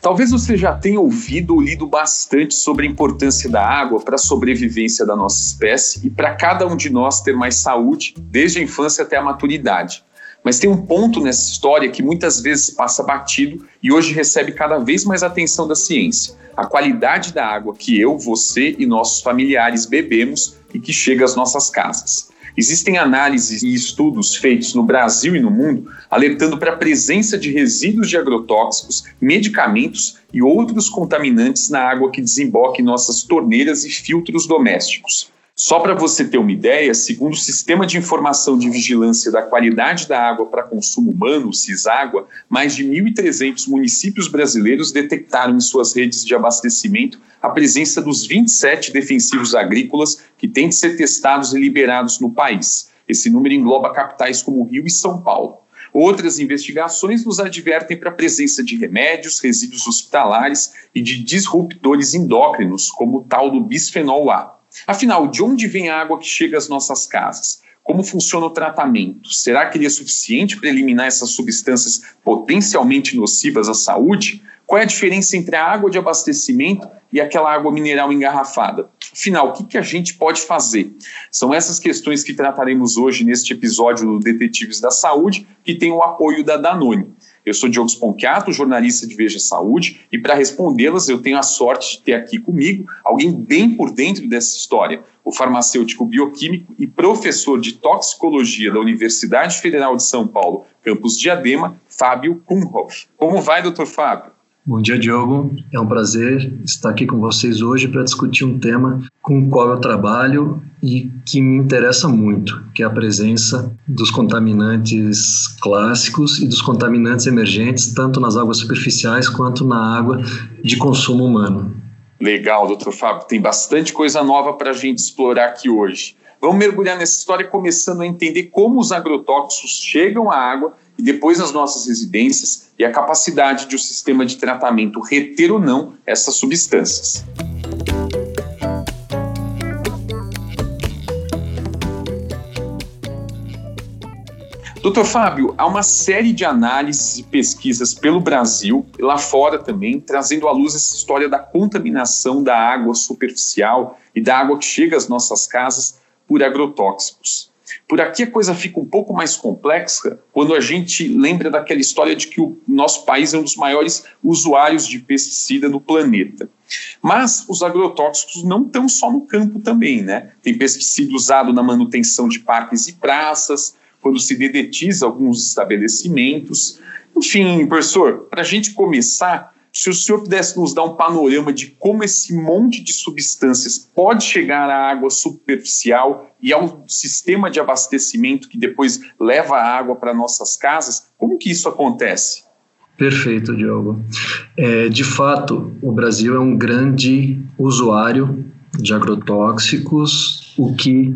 Talvez você já tenha ouvido ou lido bastante sobre a importância da água para a sobrevivência da nossa espécie e para cada um de nós ter mais saúde, desde a infância até a maturidade. Mas tem um ponto nessa história que muitas vezes passa batido e hoje recebe cada vez mais atenção da ciência: a qualidade da água que eu, você e nossos familiares bebemos e que chega às nossas casas. Existem análises e estudos feitos no Brasil e no mundo alertando para a presença de resíduos de agrotóxicos, medicamentos e outros contaminantes na água que desemboca em nossas torneiras e filtros domésticos. Só para você ter uma ideia, segundo o Sistema de Informação de Vigilância da Qualidade da Água para Consumo Humano, o CISÁGUA, mais de 1.300 municípios brasileiros detectaram em suas redes de abastecimento a presença dos 27 defensivos agrícolas que têm de ser testados e liberados no país. Esse número engloba capitais como Rio e São Paulo. Outras investigações nos advertem para a presença de remédios, resíduos hospitalares e de disruptores endócrinos, como o tal do bisfenol A. Afinal, de onde vem a água que chega às nossas casas? Como funciona o tratamento? Será que ele é suficiente para eliminar essas substâncias potencialmente nocivas à saúde? Qual é a diferença entre a água de abastecimento e aquela água mineral engarrafada? Afinal, o que, que a gente pode fazer? São essas questões que trataremos hoje neste episódio do Detetives da Saúde, que tem o apoio da Danone. Eu sou Diogo Sponchiato, jornalista de Veja Saúde, e para respondê-las eu tenho a sorte de ter aqui comigo alguém bem por dentro dessa história, o farmacêutico bioquímico e professor de toxicologia da Universidade Federal de São Paulo, campus Diadema, Fábio Kumhoff. Como vai, doutor Fábio? Bom dia, Diogo. É um prazer estar aqui com vocês hoje para discutir um tema com o qual eu trabalho e que me interessa muito, que é a presença dos contaminantes clássicos e dos contaminantes emergentes, tanto nas águas superficiais quanto na água de consumo humano. Legal, doutor Fábio. Tem bastante coisa nova para a gente explorar aqui hoje. Vamos mergulhar nessa história começando a entender como os agrotóxicos chegam à água e depois nas nossas residências e a capacidade de o um sistema de tratamento reter ou não essas substâncias. Doutor Fábio, há uma série de análises e pesquisas pelo Brasil e lá fora também, trazendo à luz essa história da contaminação da água superficial e da água que chega às nossas casas por agrotóxicos. Por aqui a coisa fica um pouco mais complexa quando a gente lembra daquela história de que o nosso país é um dos maiores usuários de pesticida no planeta. Mas os agrotóxicos não estão só no campo também, né? Tem pesticida usado na manutenção de parques e praças, quando se dedetiza alguns estabelecimentos. Enfim, professor, para a gente começar, se o senhor pudesse nos dar um panorama de como esse monte de substâncias pode chegar à água superficial e ao sistema de abastecimento que depois leva a água para nossas casas, como que isso acontece? Perfeito, Diogo. É, de fato, o Brasil é um grande usuário de agrotóxicos, o que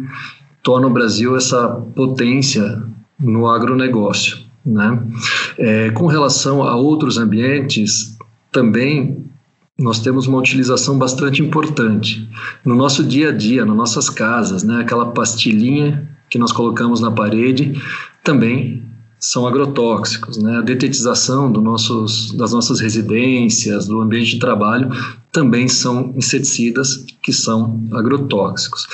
torna o Brasil essa potência no agronegócio. Né? É, com relação a outros ambientes, também nós temos uma utilização bastante importante no nosso dia a dia, nas nossas casas, né? Aquela pastilhinha que nós colocamos na parede também são agrotóxicos, né? A detetização do nossos, das nossas residências, do ambiente de trabalho, também são inseticidas que são agrotóxicos.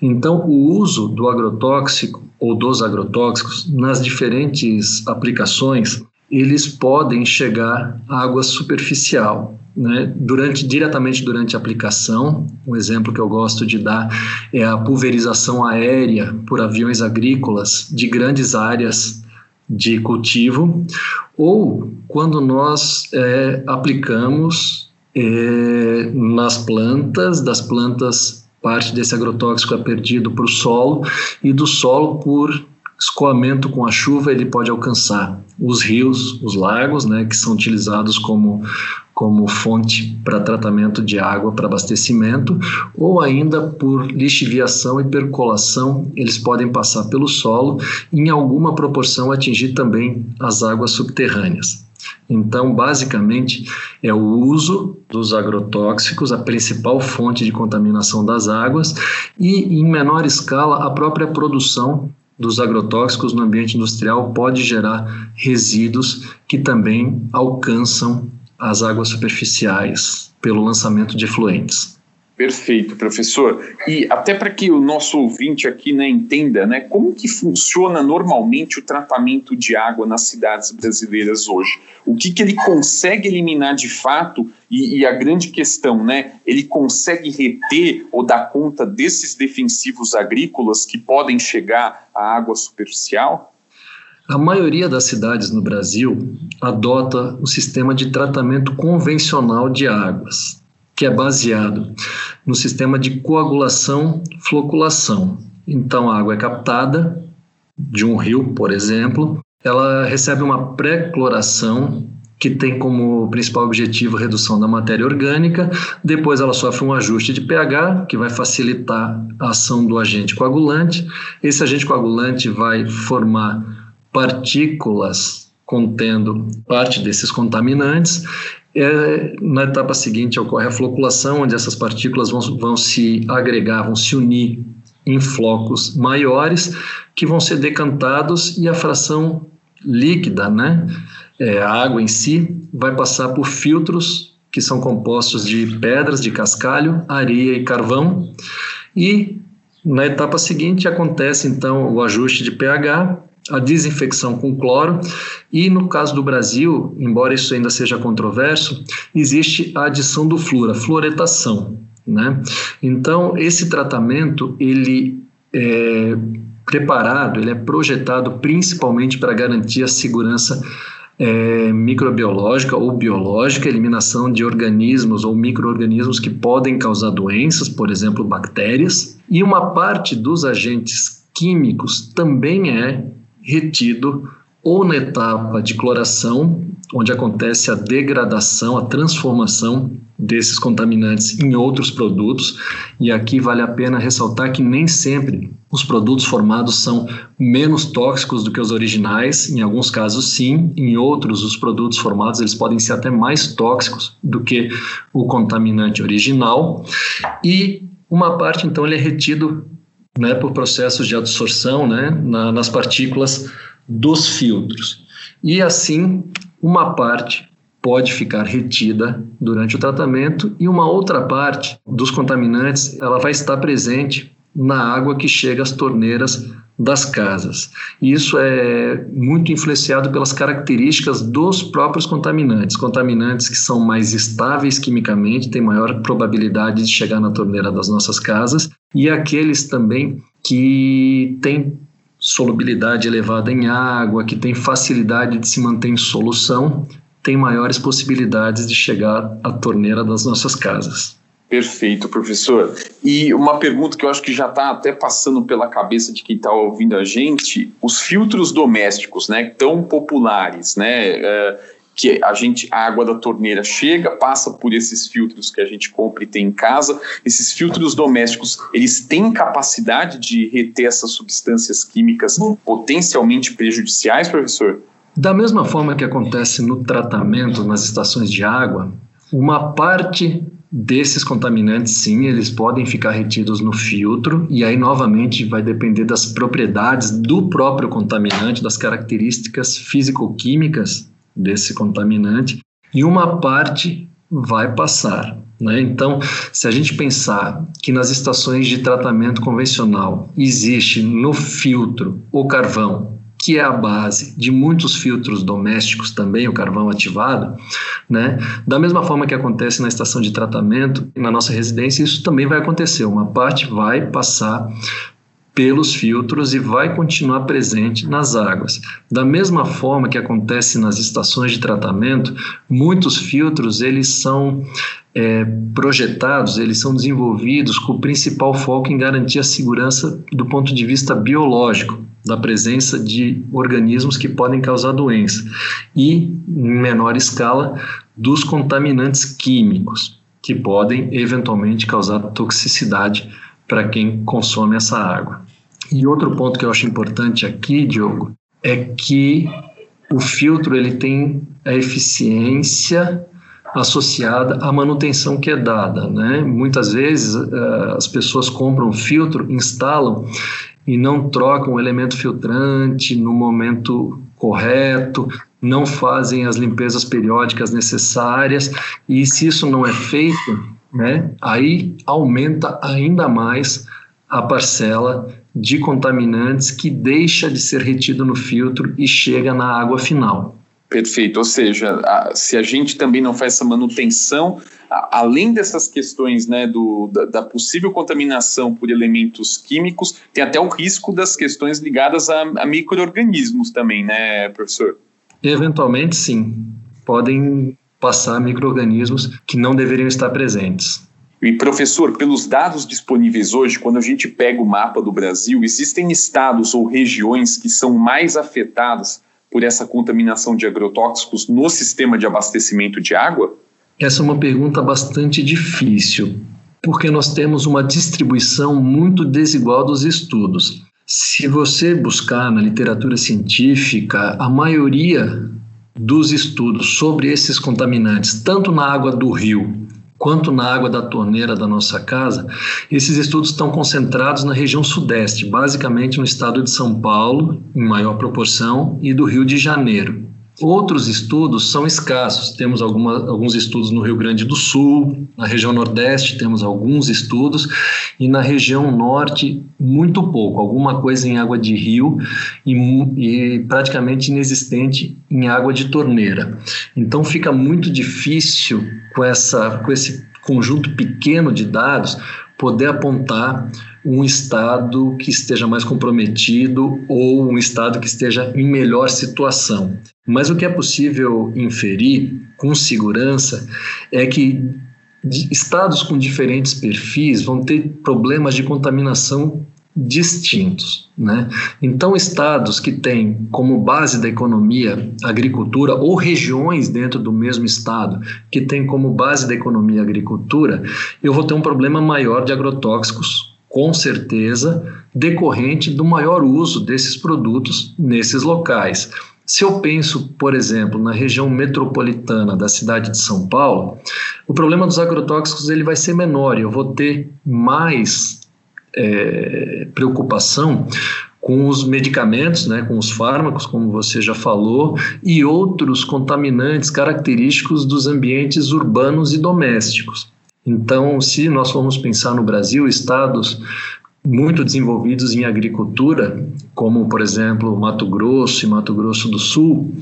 Então, o uso do agrotóxico ou dos agrotóxicos nas diferentes aplicações eles podem chegar à água superficial. Né? Durante, diretamente durante a aplicação, um exemplo que eu gosto de dar é a pulverização aérea por aviões agrícolas de grandes áreas de cultivo, ou quando nós é, aplicamos é, nas plantas, das plantas parte desse agrotóxico é perdido para o solo e do solo por escoamento com a chuva ele pode alcançar os rios, os lagos, né, que são utilizados como como fonte para tratamento de água para abastecimento, ou ainda por lixiviação e percolação, eles podem passar pelo solo e em alguma proporção atingir também as águas subterrâneas. Então, basicamente, é o uso dos agrotóxicos, a principal fonte de contaminação das águas, e, em menor escala, a própria produção dos agrotóxicos no ambiente industrial pode gerar resíduos que também alcançam as águas superficiais pelo lançamento de efluentes. Perfeito, professor. E até para que o nosso ouvinte aqui né, entenda, né, como que funciona normalmente o tratamento de água nas cidades brasileiras hoje? O que, que ele consegue eliminar de fato e, e, a grande questão, né, ele consegue reter ou dar conta desses defensivos agrícolas que podem chegar à água superficial? A maioria das cidades no Brasil adota o sistema de tratamento convencional de águas, que é baseado no sistema de coagulação-floculação. Então, a água é captada de um rio, por exemplo, ela recebe uma pré-cloração que tem como principal objetivo redução da matéria orgânica, depois ela sofre um ajuste de pH, que vai facilitar a ação do agente coagulante. Esse agente coagulante vai formar partículas contendo parte desses contaminantes é, na etapa seguinte ocorre a floculação, onde essas partículas vão, vão se agregar, vão se unir em flocos maiores, que vão ser decantados e a fração líquida, né, é, a água em si, vai passar por filtros que são compostos de pedras de cascalho, areia e carvão. E na etapa seguinte acontece então o ajuste de pH a desinfecção com cloro e no caso do Brasil, embora isso ainda seja controverso, existe a adição do flúor, a fluoretação, né? Então esse tratamento ele é preparado, ele é projetado principalmente para garantir a segurança é, microbiológica ou biológica, eliminação de organismos ou microorganismos que podem causar doenças, por exemplo, bactérias, e uma parte dos agentes químicos também é retido ou na etapa de cloração, onde acontece a degradação, a transformação desses contaminantes em outros produtos. E aqui vale a pena ressaltar que nem sempre os produtos formados são menos tóxicos do que os originais, em alguns casos sim, em outros os produtos formados eles podem ser até mais tóxicos do que o contaminante original. E uma parte então ele é retido né, por processos de absorção né, na, nas partículas dos filtros. E assim, uma parte pode ficar retida durante o tratamento e uma outra parte dos contaminantes ela vai estar presente na água que chega às torneiras das casas. E isso é muito influenciado pelas características dos próprios contaminantes. Contaminantes que são mais estáveis quimicamente, têm maior probabilidade de chegar na torneira das nossas casas, e aqueles também que têm solubilidade elevada em água, que têm facilidade de se manter em solução, têm maiores possibilidades de chegar à torneira das nossas casas. Perfeito, professor. E uma pergunta que eu acho que já está até passando pela cabeça de quem está ouvindo a gente: os filtros domésticos, né, tão populares, né, é, que a gente, a água da torneira chega, passa por esses filtros que a gente compra e tem em casa. Esses filtros domésticos, eles têm capacidade de reter essas substâncias químicas potencialmente prejudiciais, professor? Da mesma forma que acontece no tratamento nas estações de água, uma parte desses contaminantes, sim, eles podem ficar retidos no filtro, e aí novamente vai depender das propriedades do próprio contaminante, das características físico-químicas desse contaminante, e uma parte vai passar. Né? Então, se a gente pensar que nas estações de tratamento convencional existe no filtro o carvão que é a base de muitos filtros domésticos também, o carvão ativado, né? Da mesma forma que acontece na estação de tratamento, na nossa residência, isso também vai acontecer. Uma parte vai passar pelos filtros e vai continuar presente nas águas. Da mesma forma que acontece nas estações de tratamento, muitos filtros eles são é, projetados, eles são desenvolvidos com o principal foco em garantir a segurança do ponto de vista biológico da presença de organismos que podem causar doença e, em menor escala, dos contaminantes químicos que podem eventualmente causar toxicidade para quem consome essa água. E outro ponto que eu acho importante aqui, Diogo, é que o filtro ele tem a eficiência associada à manutenção que é dada, né? Muitas vezes uh, as pessoas compram filtro, instalam e não trocam o elemento filtrante no momento correto, não fazem as limpezas periódicas necessárias, e se isso não é feito, né, aí aumenta ainda mais a parcela de contaminantes que deixa de ser retido no filtro e chega na água final. Perfeito, ou seja, a, se a gente também não faz essa manutenção, a, além dessas questões né, do, da, da, possível contaminação por elementos químicos, tem até o risco das questões ligadas a, a micro-organismos também, né, professor? Eventualmente, sim. Podem passar micro-organismos que não deveriam estar presentes. E professor, pelos dados disponíveis hoje, quando a gente pega o mapa do Brasil, existem estados ou regiões que são mais afetadas por essa contaminação de agrotóxicos no sistema de abastecimento de água? Essa é uma pergunta bastante difícil, porque nós temos uma distribuição muito desigual dos estudos. Se você buscar na literatura científica, a maioria dos estudos sobre esses contaminantes, tanto na água do rio quanto na água da torneira da nossa casa, esses estudos estão concentrados na região sudeste, basicamente no estado de São Paulo, em maior proporção, e do Rio de Janeiro. Outros estudos são escassos. Temos alguma, alguns estudos no Rio Grande do Sul, na região Nordeste temos alguns estudos, e na região Norte, muito pouco, alguma coisa em água de rio e, e praticamente inexistente em água de torneira. Então fica muito difícil com, essa, com esse conjunto pequeno de dados poder apontar um estado que esteja mais comprometido ou um estado que esteja em melhor situação. Mas o que é possível inferir com segurança é que estados com diferentes perfis vão ter problemas de contaminação distintos. Né? Então, estados que têm como base da economia agricultura, ou regiões dentro do mesmo estado que têm como base da economia agricultura, eu vou ter um problema maior de agrotóxicos, com certeza, decorrente do maior uso desses produtos nesses locais. Se eu penso, por exemplo, na região metropolitana da cidade de São Paulo, o problema dos agrotóxicos ele vai ser menor. Eu vou ter mais é, preocupação com os medicamentos, né, com os fármacos, como você já falou, e outros contaminantes característicos dos ambientes urbanos e domésticos. Então, se nós formos pensar no Brasil, estados muito desenvolvidos em agricultura, como por exemplo Mato Grosso e Mato Grosso do Sul,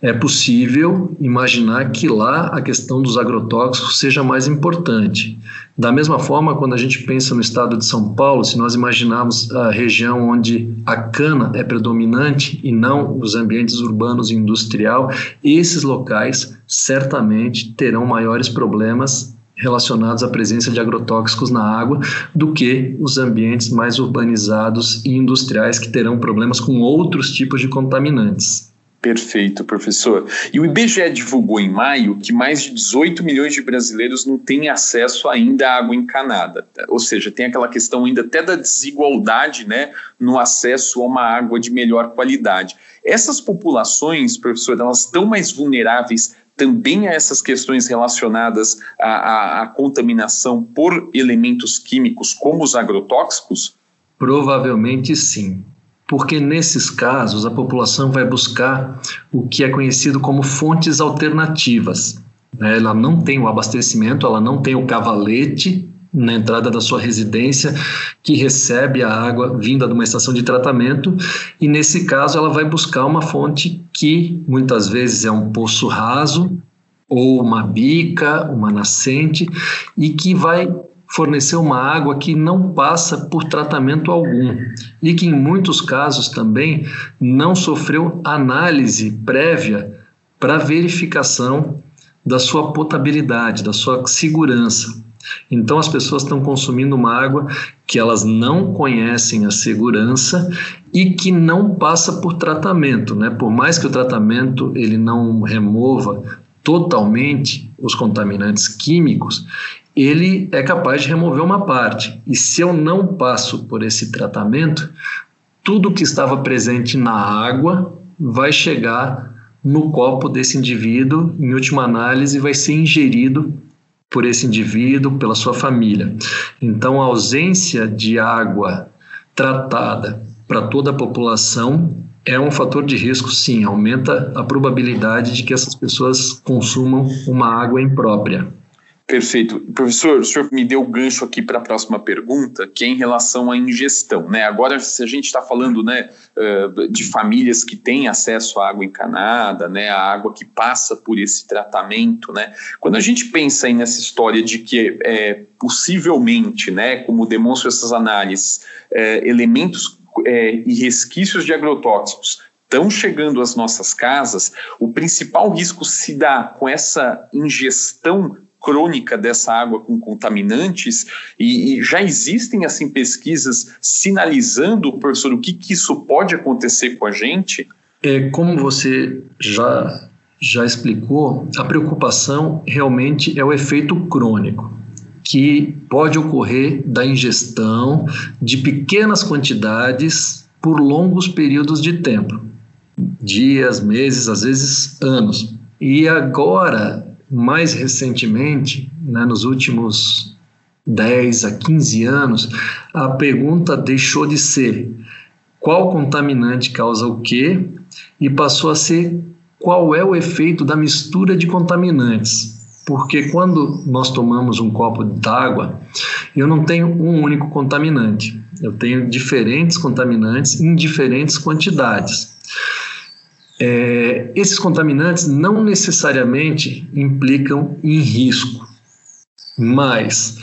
é possível imaginar que lá a questão dos agrotóxicos seja mais importante. Da mesma forma, quando a gente pensa no estado de São Paulo, se nós imaginarmos a região onde a cana é predominante e não os ambientes urbanos e industrial, esses locais certamente terão maiores problemas relacionados à presença de agrotóxicos na água do que os ambientes mais urbanizados e industriais que terão problemas com outros tipos de contaminantes. Perfeito, professor. E o IBGE divulgou em maio que mais de 18 milhões de brasileiros não têm acesso ainda à água encanada. Ou seja, tem aquela questão ainda até da desigualdade né, no acesso a uma água de melhor qualidade. Essas populações, professor, elas estão mais vulneráveis também a essas questões relacionadas à, à, à contaminação por elementos químicos como os agrotóxicos? Provavelmente sim porque nesses casos a população vai buscar o que é conhecido como fontes alternativas. Ela não tem o abastecimento, ela não tem o cavalete na entrada da sua residência que recebe a água vinda de uma estação de tratamento e nesse caso ela vai buscar uma fonte que muitas vezes é um poço raso ou uma bica, uma nascente e que vai fornecer uma água que não passa por tratamento algum e que, em muitos casos, também não sofreu análise prévia para verificação da sua potabilidade, da sua segurança. Então, as pessoas estão consumindo uma água que elas não conhecem a segurança e que não passa por tratamento, né? Por mais que o tratamento ele não remova totalmente os contaminantes químicos, ele é capaz de remover uma parte. E se eu não passo por esse tratamento, tudo que estava presente na água vai chegar no copo desse indivíduo, em última análise, vai ser ingerido por esse indivíduo, pela sua família. Então, a ausência de água tratada para toda a população é um fator de risco, sim, aumenta a probabilidade de que essas pessoas consumam uma água imprópria. Perfeito. Professor, o senhor me deu o gancho aqui para a próxima pergunta, que é em relação à ingestão. Né? Agora, se a gente está falando né, de famílias que têm acesso à água encanada, né, a água que passa por esse tratamento, né? quando a gente pensa aí nessa história de que é, possivelmente, né, como demonstram essas análises, é, elementos é, e resquícios de agrotóxicos estão chegando às nossas casas, o principal risco se dá com essa ingestão crônica dessa água com contaminantes e, e, já existem assim pesquisas sinalizando, professor, o que, que isso pode acontecer com a gente? É, como você já já explicou, a preocupação realmente é o efeito crônico que pode ocorrer da ingestão de pequenas quantidades por longos períodos de tempo, dias, meses, às vezes anos. E agora mais recentemente, né, nos últimos 10 a 15 anos, a pergunta deixou de ser qual contaminante causa o quê e passou a ser qual é o efeito da mistura de contaminantes. Porque quando nós tomamos um copo d'água, eu não tenho um único contaminante, eu tenho diferentes contaminantes em diferentes quantidades. É, esses contaminantes não necessariamente implicam em risco, mas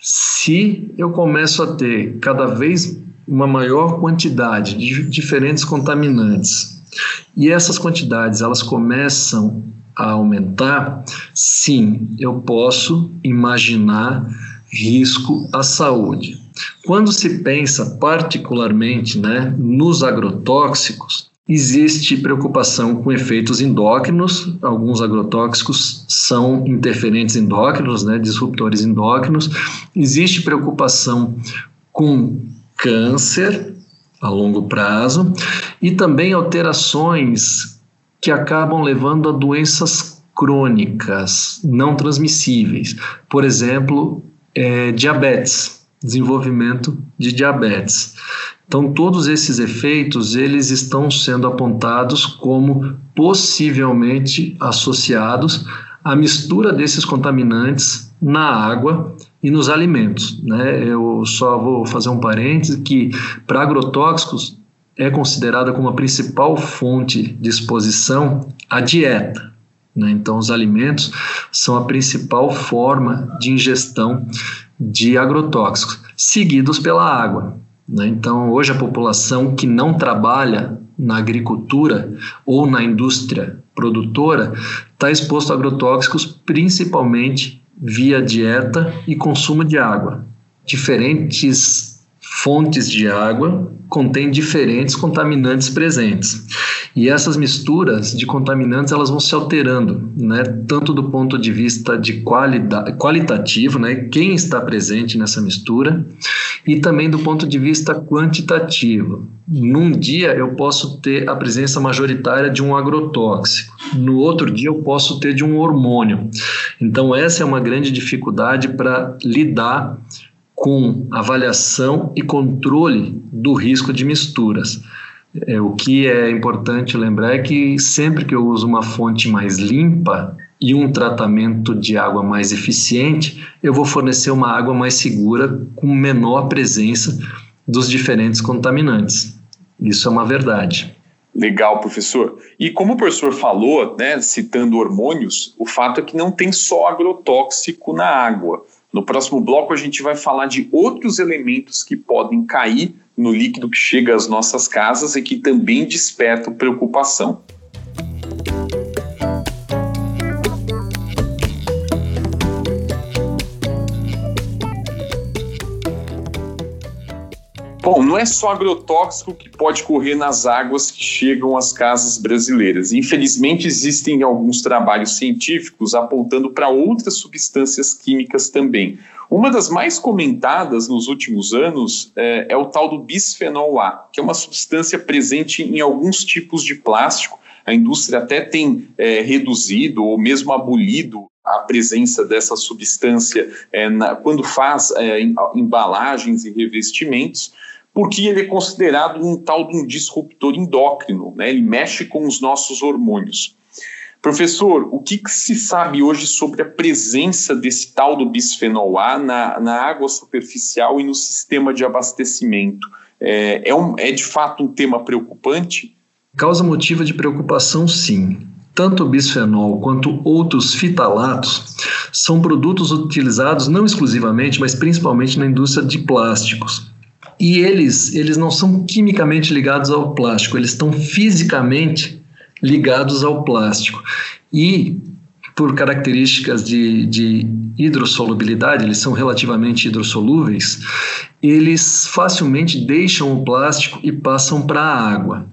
se eu começo a ter cada vez uma maior quantidade de diferentes contaminantes e essas quantidades elas começam a aumentar, sim, eu posso imaginar risco à saúde. Quando se pensa particularmente né, nos agrotóxicos, Existe preocupação com efeitos endócrinos, alguns agrotóxicos são interferentes endócrinos, né, disruptores endócrinos. Existe preocupação com câncer a longo prazo e também alterações que acabam levando a doenças crônicas não transmissíveis. Por exemplo, é, diabetes, desenvolvimento de diabetes. Então, todos esses efeitos, eles estão sendo apontados como possivelmente associados à mistura desses contaminantes na água e nos alimentos. Né? Eu só vou fazer um parêntese que para agrotóxicos é considerada como a principal fonte de exposição a dieta. Né? Então, os alimentos são a principal forma de ingestão de agrotóxicos, seguidos pela água. Né? Então, hoje a população que não trabalha na agricultura ou na indústria produtora está exposto a agrotóxicos principalmente via dieta e consumo de água. Diferentes fontes de água contêm diferentes contaminantes presentes. E essas misturas de contaminantes elas vão se alterando, né? tanto do ponto de vista de qualidade, qualitativo, né? quem está presente nessa mistura, e também do ponto de vista quantitativo. Num dia eu posso ter a presença majoritária de um agrotóxico, no outro dia eu posso ter de um hormônio. Então, essa é uma grande dificuldade para lidar com avaliação e controle do risco de misturas. É, o que é importante lembrar é que sempre que eu uso uma fonte mais limpa e um tratamento de água mais eficiente, eu vou fornecer uma água mais segura com menor presença dos diferentes contaminantes. Isso é uma verdade. Legal, professor. E como o professor falou, né, citando hormônios, o fato é que não tem só agrotóxico na água. No próximo bloco, a gente vai falar de outros elementos que podem cair no líquido que chega às nossas casas e que também despertam preocupação. Bom, não é só agrotóxico que pode correr nas águas que chegam às casas brasileiras. Infelizmente, existem alguns trabalhos científicos apontando para outras substâncias químicas também. Uma das mais comentadas nos últimos anos é, é o tal do bisfenol A, que é uma substância presente em alguns tipos de plástico. A indústria até tem é, reduzido ou mesmo abolido a presença dessa substância é, na, quando faz é, embalagens e revestimentos, porque ele é considerado um tal de um disruptor endócrino, né? ele mexe com os nossos hormônios. Professor, o que, que, se sabe hoje sobre a presença desse tal do bisfenol A na, na água superficial e no sistema de abastecimento? É, é, um, é de fato um tema preocupante? Causa motiva de preocupação, sim. Tanto o bisfenol quanto outros fitalatos são produtos utilizados não exclusivamente, mas principalmente na indústria de plásticos. E eles, eles não são quimicamente ligados ao plástico, eles estão fisicamente ligados ao plástico. E por características de, de hidrossolubilidade, eles são relativamente hidrossolúveis, eles facilmente deixam o plástico e passam para a água.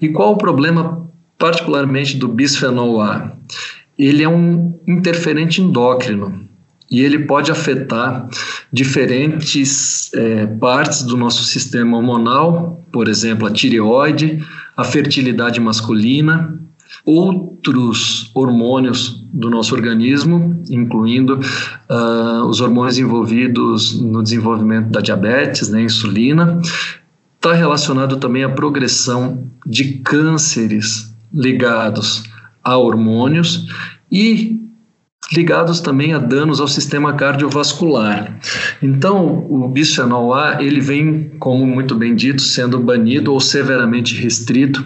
E qual o problema particularmente do bisfenol A? Ele é um interferente endócrino e ele pode afetar diferentes é, partes do nosso sistema hormonal, por exemplo, a tireoide, a fertilidade masculina, outros hormônios do nosso organismo, incluindo uh, os hormônios envolvidos no desenvolvimento da diabetes, né, insulina. Está relacionado também à progressão de cânceres ligados a hormônios e ligados também a danos ao sistema cardiovascular. Então, o bisfenol A, ele vem, como muito bem dito, sendo banido ou severamente restrito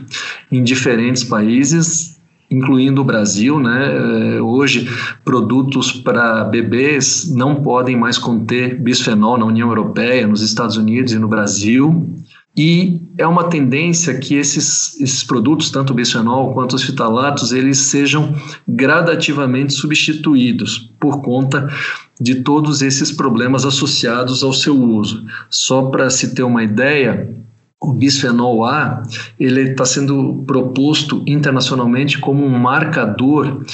em diferentes países, incluindo o Brasil, né? Hoje, produtos para bebês não podem mais conter bisfenol na União Europeia, nos Estados Unidos e no Brasil. E é uma tendência que esses, esses produtos, tanto o bisfenol quanto os fitalatos, eles sejam gradativamente substituídos por conta de todos esses problemas associados ao seu uso. Só para se ter uma ideia, o bisfenol A ele está sendo proposto internacionalmente como um marcador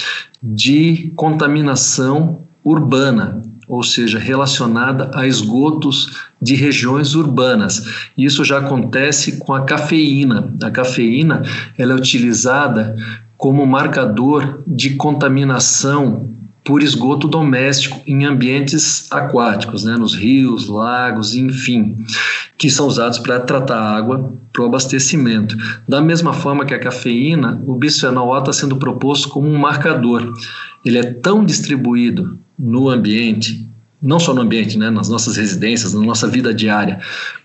de contaminação urbana ou seja, relacionada a esgotos de regiões urbanas. Isso já acontece com a cafeína. A cafeína ela é utilizada como marcador de contaminação por esgoto doméstico em ambientes aquáticos, né, nos rios, lagos, enfim, que são usados para tratar água para o abastecimento. Da mesma forma que a cafeína, o bisfenol A está sendo proposto como um marcador. Ele é tão distribuído no ambiente, não só no ambiente, né, nas nossas residências, na nossa vida diária,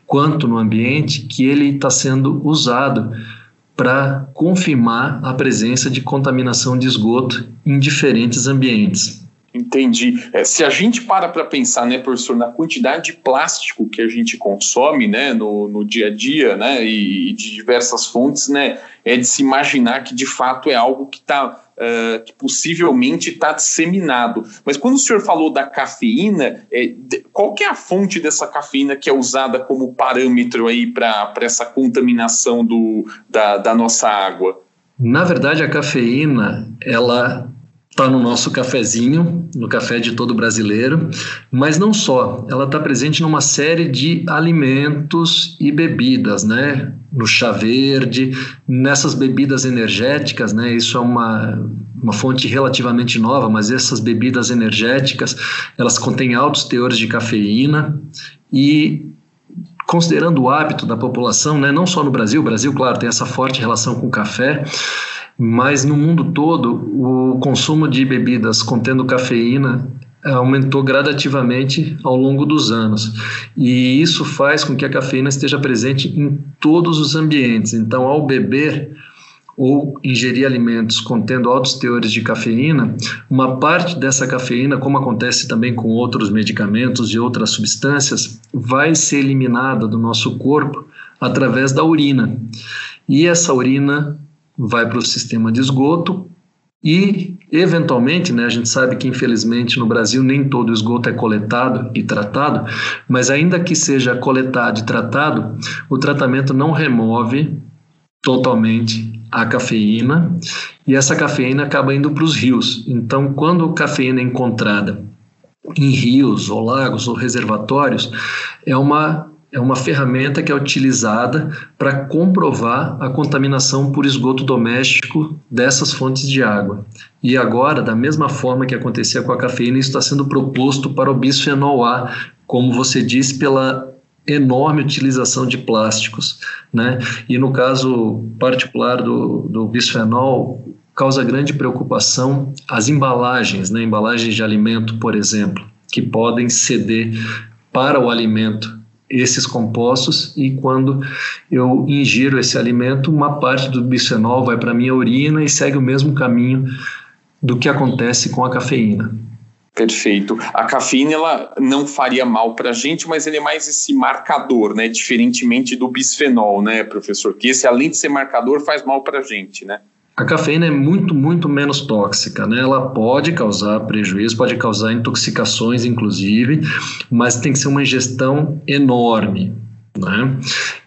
quanto no ambiente, que ele está sendo usado para confirmar a presença de contaminação de esgoto em diferentes ambientes. Entendi. É, se a gente para para pensar, né, professor, na quantidade de plástico que a gente consome, né, no, no dia a dia, né, e, e de diversas fontes, né, é de se imaginar que de fato é algo que está uh, que possivelmente está disseminado. Mas quando o senhor falou da cafeína, é, qual que é a fonte dessa cafeína que é usada como parâmetro aí para essa contaminação do, da, da nossa água? Na verdade, a cafeína, ela está no nosso cafezinho, no café de todo brasileiro, mas não só, ela está presente numa série de alimentos e bebidas, né? No chá verde, nessas bebidas energéticas, né? Isso é uma, uma fonte relativamente nova, mas essas bebidas energéticas, elas contêm altos teores de cafeína e considerando o hábito da população, né, não só no Brasil, o Brasil, claro, tem essa forte relação com o café, mas no mundo todo o consumo de bebidas contendo cafeína aumentou gradativamente ao longo dos anos. E isso faz com que a cafeína esteja presente em todos os ambientes. Então, ao beber ou ingerir alimentos contendo altos teores de cafeína, uma parte dessa cafeína, como acontece também com outros medicamentos e outras substâncias, vai ser eliminada do nosso corpo através da urina. E essa urina vai para o sistema de esgoto e, eventualmente, né, a gente sabe que infelizmente no Brasil nem todo esgoto é coletado e tratado, mas ainda que seja coletado e tratado, o tratamento não remove totalmente a cafeína e essa cafeína acaba indo para os rios. Então, quando a cafeína é encontrada em rios ou lagos ou reservatórios, é uma é uma ferramenta que é utilizada para comprovar a contaminação por esgoto doméstico dessas fontes de água. E agora, da mesma forma que acontecia com a cafeína, isso está sendo proposto para o bisfenol A, como você disse, pela enorme utilização de plásticos, né? E no caso particular do, do bisfenol, causa grande preocupação as embalagens, né? Embalagens de alimento, por exemplo, que podem ceder para o alimento esses compostos e quando eu ingiro esse alimento, uma parte do bisfenol vai para a minha urina e segue o mesmo caminho do que acontece com a cafeína. Perfeito. A cafeína ela não faria mal para a gente, mas ele é mais esse marcador, né? Diferentemente do bisfenol, né, professor? Que esse, além de ser marcador, faz mal para a gente, né? A cafeína é muito, muito menos tóxica, né? Ela pode causar prejuízo, pode causar intoxicações, inclusive, mas tem que ser uma ingestão enorme, né?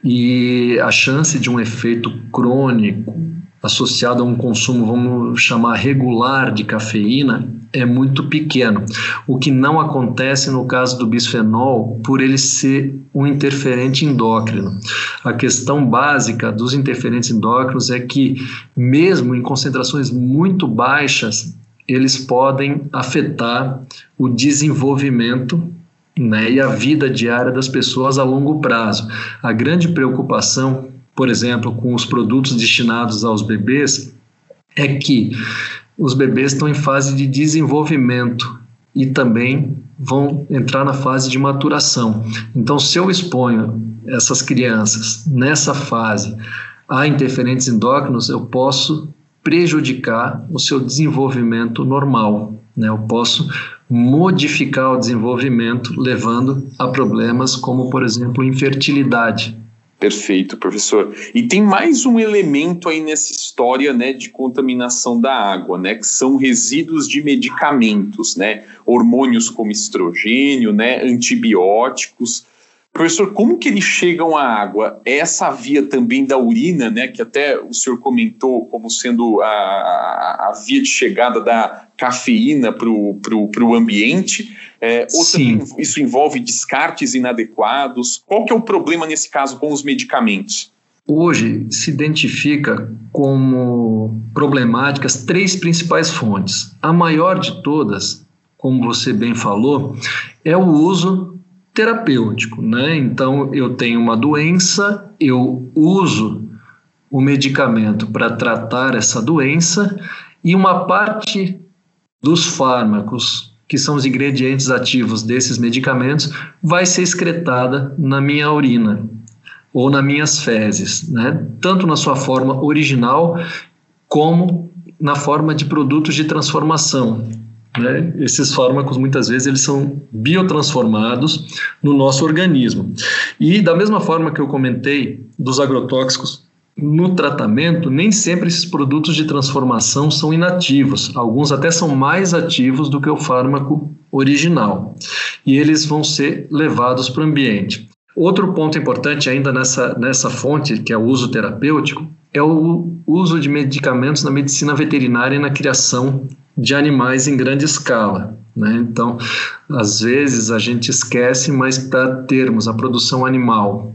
E a chance de um efeito crônico associado a um consumo, vamos chamar regular de cafeína, é muito pequeno. O que não acontece no caso do bisfenol, por ele ser um interferente endócrino. A questão básica dos interferentes endócrinos é que, mesmo em concentrações muito baixas, eles podem afetar o desenvolvimento né, e a vida diária das pessoas a longo prazo. A grande preocupação, por exemplo, com os produtos destinados aos bebês, é que os bebês estão em fase de desenvolvimento e também vão entrar na fase de maturação. Então, se eu exponho essas crianças nessa fase a interferentes endócrinos, eu posso prejudicar o seu desenvolvimento normal. Né? Eu posso modificar o desenvolvimento, levando a problemas como, por exemplo, infertilidade. Perfeito, professor. E tem mais um elemento aí nessa história, né, de contaminação da água, né, que são resíduos de medicamentos, né, hormônios como estrogênio, né, antibióticos. Professor, como que eles chegam à água? É essa via também da urina, né, que até o senhor comentou como sendo a, a via de chegada da cafeína para o ambiente? É, ou Sim. isso envolve descartes inadequados? Qual que é o problema nesse caso com os medicamentos? Hoje se identifica como problemáticas três principais fontes. A maior de todas, como você bem falou, é o uso terapêutico, né? Então eu tenho uma doença, eu uso o medicamento para tratar essa doença e uma parte dos fármacos, que são os ingredientes ativos desses medicamentos, vai ser excretada na minha urina ou nas minhas fezes, né? Tanto na sua forma original como na forma de produtos de transformação, né? Esses fármacos muitas vezes eles são biotransformados no nosso organismo. E da mesma forma que eu comentei dos agrotóxicos no tratamento, nem sempre esses produtos de transformação são inativos. Alguns até são mais ativos do que o fármaco original. E eles vão ser levados para o ambiente. Outro ponto importante ainda nessa, nessa fonte, que é o uso terapêutico, é o uso de medicamentos na medicina veterinária e na criação de animais em grande escala. Né? Então, às vezes a gente esquece, mas para termos a produção animal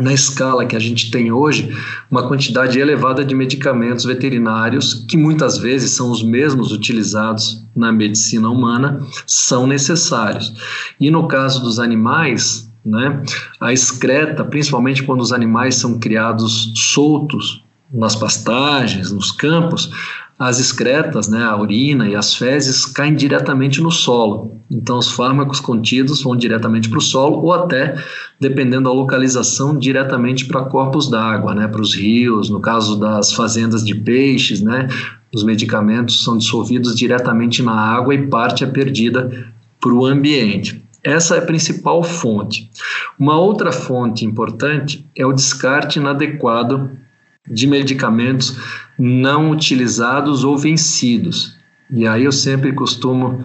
na escala que a gente tem hoje, uma quantidade elevada de medicamentos veterinários, que muitas vezes são os mesmos utilizados na medicina humana, são necessários. E no caso dos animais, né, a excreta, principalmente quando os animais são criados soltos nas pastagens, nos campos, as excretas, né, a urina e as fezes caem diretamente no solo. Então, os fármacos contidos vão diretamente para o solo ou até, dependendo da localização, diretamente para corpos d'água, né, para os rios. No caso das fazendas de peixes, né, os medicamentos são dissolvidos diretamente na água e parte é perdida para o ambiente. Essa é a principal fonte. Uma outra fonte importante é o descarte inadequado de medicamentos não utilizados ou vencidos. E aí eu sempre costumo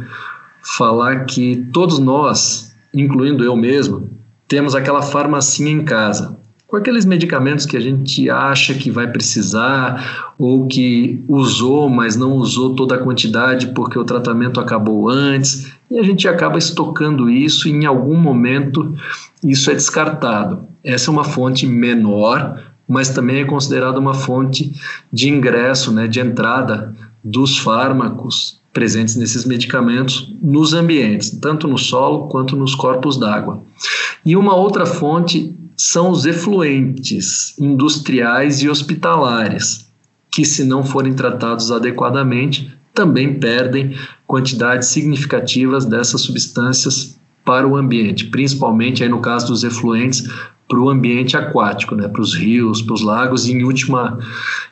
falar que todos nós, incluindo eu mesmo, temos aquela farmacinha em casa, com aqueles medicamentos que a gente acha que vai precisar ou que usou, mas não usou toda a quantidade porque o tratamento acabou antes, e a gente acaba estocando isso e em algum momento isso é descartado. Essa é uma fonte menor mas também é considerada uma fonte de ingresso, né, de entrada dos fármacos presentes nesses medicamentos nos ambientes, tanto no solo quanto nos corpos d'água. E uma outra fonte são os efluentes industriais e hospitalares, que, se não forem tratados adequadamente, também perdem quantidades significativas dessas substâncias para o ambiente, principalmente aí no caso dos efluentes para o ambiente aquático, né, para os rios, para os lagos e em última,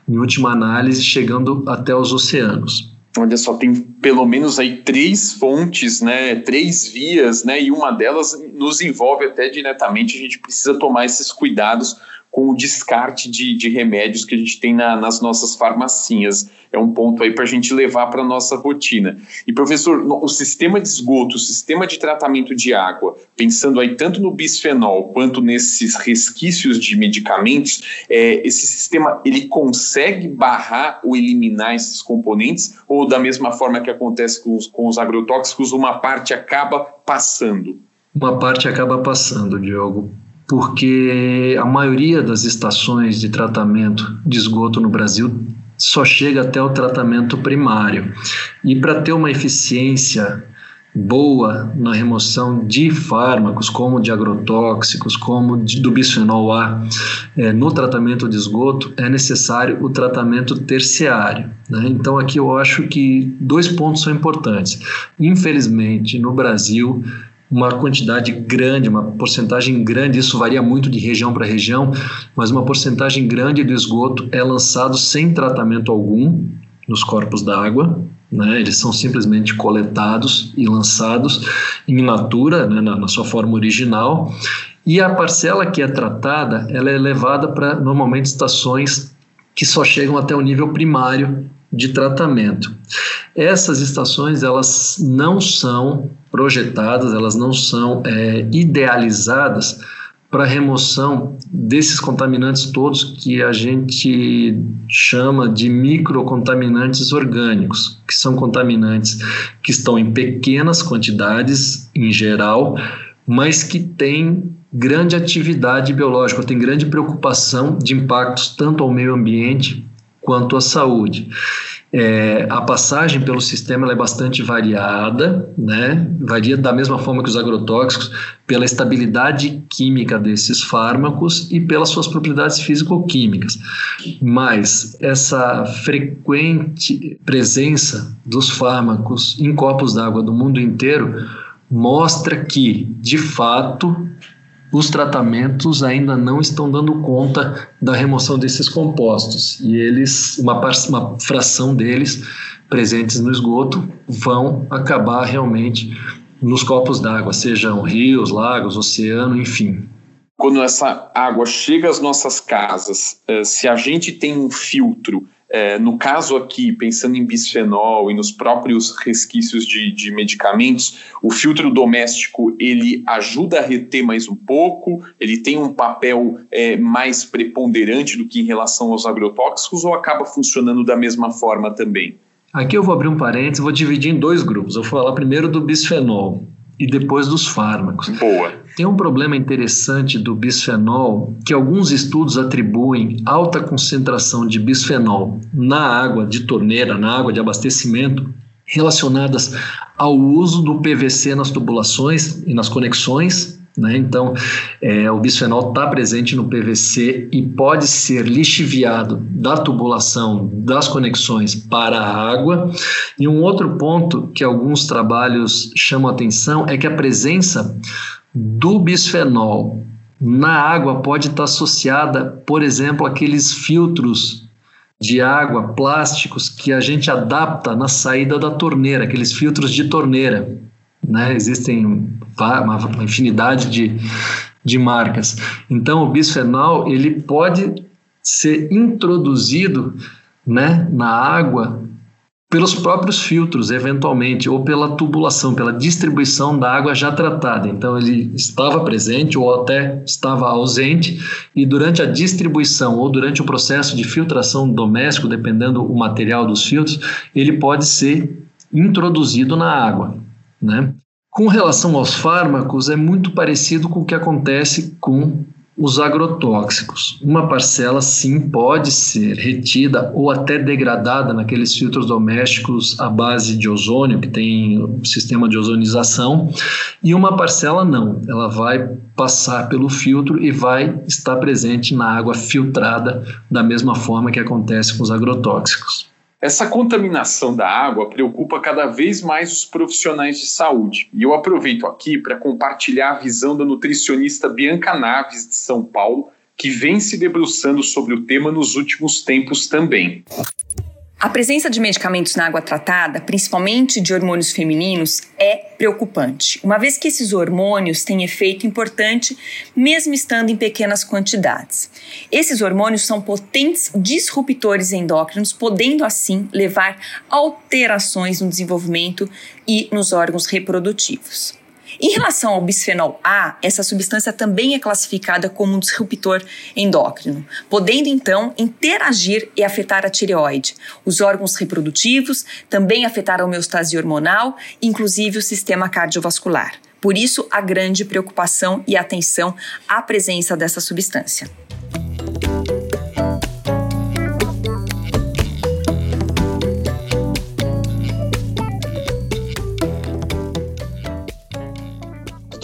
em última análise chegando até os oceanos. Olha só, tem pelo menos aí três fontes, né, três vias, né, e uma delas nos envolve até diretamente, a gente precisa tomar esses cuidados com o descarte de, de remédios que a gente tem na, nas nossas farmacinhas. É um ponto aí para a gente levar para a nossa rotina. E, professor, o sistema de esgoto, o sistema de tratamento de água, pensando aí tanto no bisfenol quanto nesses resquícios de medicamentos, é, esse sistema ele consegue barrar ou eliminar esses componentes? Ou da mesma forma que acontece com os, com os agrotóxicos, uma parte acaba passando? Uma parte acaba passando, Diogo porque a maioria das estações de tratamento de esgoto no Brasil só chega até o tratamento primário. E para ter uma eficiência boa na remoção de fármacos, como de agrotóxicos, como de, do bisfenol A, é, no tratamento de esgoto, é necessário o tratamento terciário. Né? Então, aqui eu acho que dois pontos são importantes. Infelizmente, no Brasil, uma quantidade grande, uma porcentagem grande, isso varia muito de região para região, mas uma porcentagem grande do esgoto é lançado sem tratamento algum nos corpos d'água, né? eles são simplesmente coletados e lançados em natura, né? na, na sua forma original, e a parcela que é tratada, ela é levada para normalmente estações que só chegam até o nível primário de tratamento. Essas estações elas não são projetadas, elas não são é, idealizadas para remoção desses contaminantes todos que a gente chama de microcontaminantes orgânicos, que são contaminantes que estão em pequenas quantidades em geral, mas que têm grande atividade biológica, tem grande preocupação de impactos tanto ao meio ambiente quanto à saúde. É, a passagem pelo sistema é bastante variada, né? varia da mesma forma que os agrotóxicos, pela estabilidade química desses fármacos e pelas suas propriedades físico-químicas. Mas essa frequente presença dos fármacos em copos d'água do mundo inteiro mostra que, de fato, os tratamentos ainda não estão dando conta da remoção desses compostos e eles, uma, uma fração deles presentes no esgoto, vão acabar realmente nos copos d'água, sejam rios, lagos, oceano, enfim. Quando essa água chega às nossas casas, eh, se a gente tem um filtro é, no caso aqui, pensando em bisfenol e nos próprios resquícios de, de, medicamentos, o filtro doméstico ele ajuda a reter mais um pouco, ele tem um papel é, mais preponderante do que em relação aos agrotóxicos ou acaba funcionando da mesma forma também? Aqui eu vou abrir um parênteses, vou dividir em dois grupos. Eu vou falar primeiro do bisfenol e depois dos fármacos. Boa. Tem um problema interessante do bisfenol que alguns estudos atribuem alta concentração de bisfenol na água de torneira, na água de abastecimento, relacionadas ao uso do PVC nas tubulações e nas conexões né? Então, é, o bisfenol está presente no PVC e pode ser lixiviado da tubulação das conexões para a água. E um outro ponto que alguns trabalhos chamam atenção é que a presença do bisfenol na água pode estar associada, por exemplo, àqueles filtros de água plásticos que a gente adapta na saída da torneira, aqueles filtros de torneira. Né? Existem uma, infinidade de, de marcas. Então, o bisfenol ele pode ser introduzido né, na água pelos próprios filtros, eventualmente, ou pela tubulação, pela distribuição da água já tratada. Então, ele estava presente ou até estava ausente, e durante a distribuição ou durante o processo de filtração doméstico, dependendo do material dos filtros, ele pode ser introduzido na água. Né? Com relação aos fármacos, é muito parecido com o que acontece com os agrotóxicos. Uma parcela, sim, pode ser retida ou até degradada naqueles filtros domésticos à base de ozônio, que tem o sistema de ozonização, e uma parcela não. Ela vai passar pelo filtro e vai estar presente na água filtrada, da mesma forma que acontece com os agrotóxicos. Essa contaminação da água preocupa cada vez mais os profissionais de saúde. E eu aproveito aqui para compartilhar a visão da nutricionista Bianca Naves, de São Paulo, que vem se debruçando sobre o tema nos últimos tempos também. A presença de medicamentos na água tratada, principalmente de hormônios femininos, é preocupante, uma vez que esses hormônios têm efeito importante mesmo estando em pequenas quantidades. Esses hormônios são potentes disruptores endócrinos, podendo assim levar alterações no desenvolvimento e nos órgãos reprodutivos. Em relação ao bisfenol A, essa substância também é classificada como um disruptor endócrino, podendo então interagir e afetar a tireoide, os órgãos reprodutivos, também afetar a homeostase hormonal, inclusive o sistema cardiovascular. Por isso, a grande preocupação e atenção à presença dessa substância.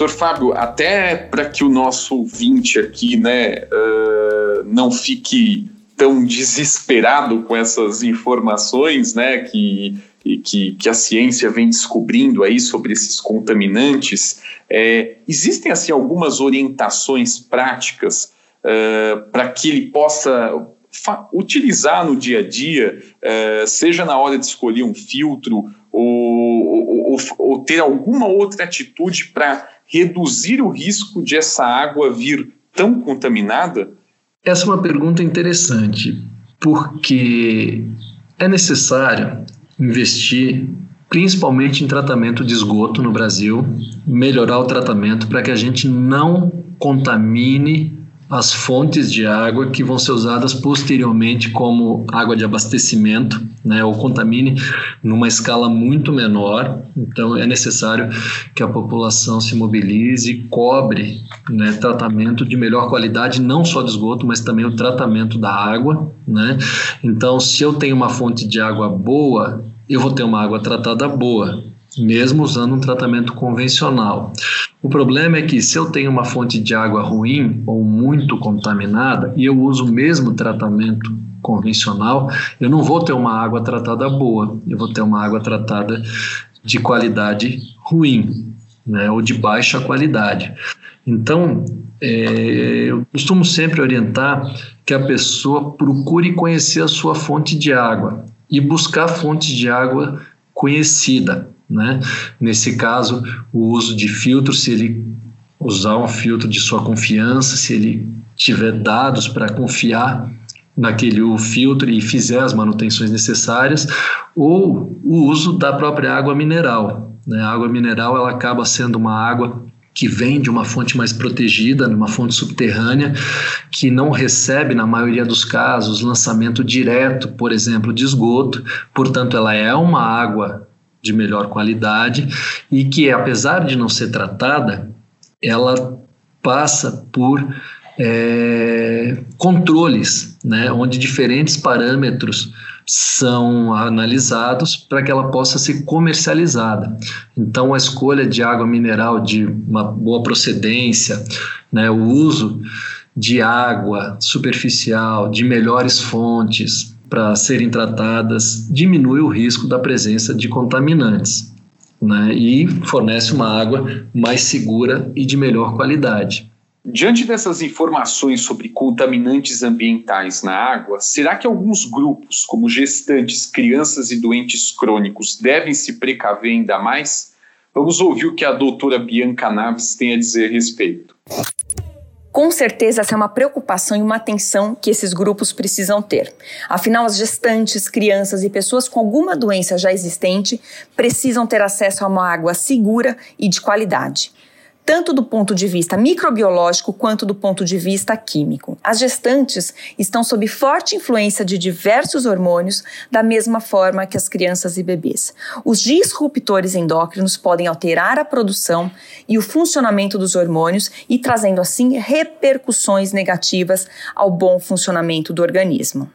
Doutor Fábio, até para que o nosso ouvinte aqui né, uh, não fique tão desesperado com essas informações né, que, que, que a ciência vem descobrindo aí sobre esses contaminantes, é, existem assim algumas orientações práticas uh, para que ele possa utilizar no dia a dia, uh, seja na hora de escolher um filtro ou, ou, ou ter alguma outra atitude para reduzir o risco de essa água vir tão contaminada? Essa é uma pergunta interessante, porque é necessário investir principalmente em tratamento de esgoto no Brasil, melhorar o tratamento para que a gente não contamine as fontes de água que vão ser usadas posteriormente como água de abastecimento, né, ou contamine numa escala muito menor. Então, é necessário que a população se mobilize e cobre né, tratamento de melhor qualidade, não só de esgoto, mas também o tratamento da água. Né? Então, se eu tenho uma fonte de água boa, eu vou ter uma água tratada boa mesmo usando um tratamento convencional. O problema é que se eu tenho uma fonte de água ruim ou muito contaminada e eu uso o mesmo tratamento convencional, eu não vou ter uma água tratada boa, eu vou ter uma água tratada de qualidade ruim, né, ou de baixa qualidade. Então, é, eu costumo sempre orientar que a pessoa procure conhecer a sua fonte de água e buscar fontes de água conhecida. Né? Nesse caso, o uso de filtro, se ele usar um filtro de sua confiança, se ele tiver dados para confiar naquele filtro e fizer as manutenções necessárias, ou o uso da própria água mineral. Né? A água mineral ela acaba sendo uma água que vem de uma fonte mais protegida, numa fonte subterrânea, que não recebe, na maioria dos casos, lançamento direto, por exemplo, de esgoto, portanto, ela é uma água de melhor qualidade e que, apesar de não ser tratada, ela passa por é, controles, né, onde diferentes parâmetros são analisados para que ela possa ser comercializada. Então, a escolha de água mineral de uma boa procedência, né, o uso de água superficial, de melhores fontes, para serem tratadas diminui o risco da presença de contaminantes né, e fornece uma água mais segura e de melhor qualidade. Diante dessas informações sobre contaminantes ambientais na água, será que alguns grupos, como gestantes, crianças e doentes crônicos, devem se precaver ainda mais? Vamos ouvir o que a doutora Bianca Naves tem a dizer a respeito. Com certeza, essa é uma preocupação e uma atenção que esses grupos precisam ter. Afinal, as gestantes, crianças e pessoas com alguma doença já existente precisam ter acesso a uma água segura e de qualidade. Tanto do ponto de vista microbiológico quanto do ponto de vista químico. As gestantes estão sob forte influência de diversos hormônios, da mesma forma que as crianças e bebês. Os disruptores endócrinos podem alterar a produção e o funcionamento dos hormônios e trazendo assim repercussões negativas ao bom funcionamento do organismo.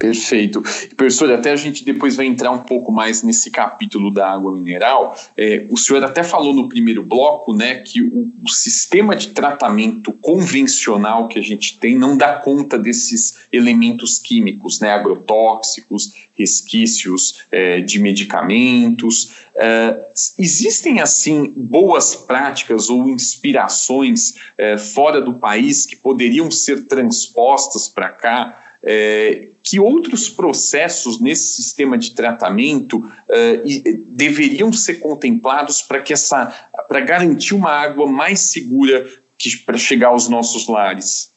Perfeito. Professor, até a gente depois vai entrar um pouco mais nesse capítulo da água mineral. É, o senhor até falou no primeiro bloco né, que o, o, sistema de tratamento convencional que a gente tem não dá conta desses elementos químicos, né, agrotóxicos, resquícios é, de medicamentos. É, existem, assim, boas práticas ou inspirações é, fora do país que poderiam ser transpostas para cá? É, que outros processos nesse sistema de tratamento uh, deveriam ser contemplados para que essa para garantir uma água mais segura para chegar aos nossos lares?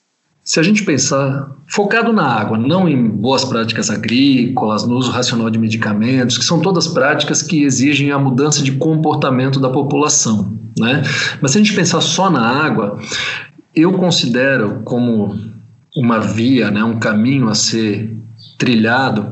Se a gente pensar focado na água, não em boas práticas agrícolas, no uso racional de medicamentos, que são todas práticas que exigem a mudança de comportamento da população, né? Mas se a gente pensar só na água, eu considero como uma via, né, um caminho a ser trilhado,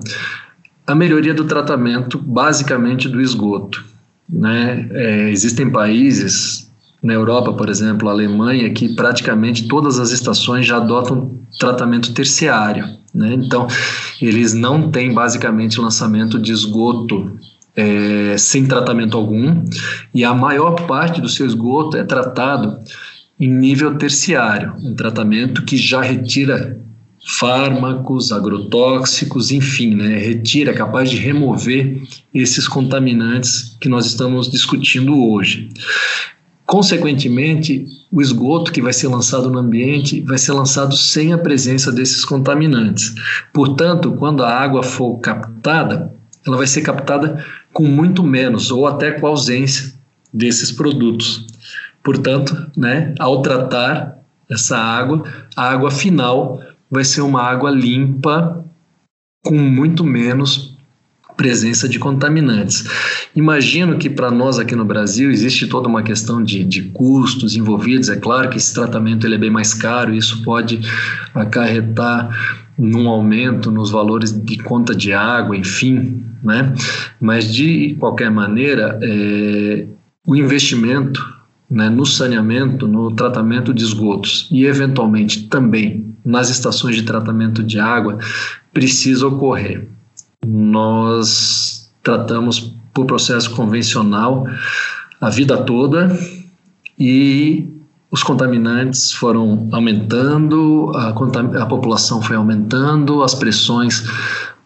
a melhoria do tratamento, basicamente do esgoto. Né? É, existem países, na Europa, por exemplo, a Alemanha, que praticamente todas as estações já adotam tratamento terciário. Né? Então, eles não têm basicamente lançamento de esgoto é, sem tratamento algum, e a maior parte do seu esgoto é tratado em nível terciário, um tratamento que já retira fármacos, agrotóxicos, enfim, né, retira, é capaz de remover esses contaminantes que nós estamos discutindo hoje. Consequentemente, o esgoto que vai ser lançado no ambiente vai ser lançado sem a presença desses contaminantes. Portanto, quando a água for captada, ela vai ser captada com muito menos ou até com a ausência desses produtos. Portanto, né, ao tratar essa água, a água final vai ser uma água limpa com muito menos presença de contaminantes. Imagino que para nós aqui no Brasil existe toda uma questão de, de custos envolvidos. É claro que esse tratamento ele é bem mais caro, isso pode acarretar num aumento nos valores de conta de água, enfim, né? Mas de qualquer maneira, é, o investimento né, no saneamento, no tratamento de esgotos e eventualmente também nas estações de tratamento de água precisa ocorrer. Nós tratamos por processo convencional a vida toda e os contaminantes foram aumentando, a, a população foi aumentando, as pressões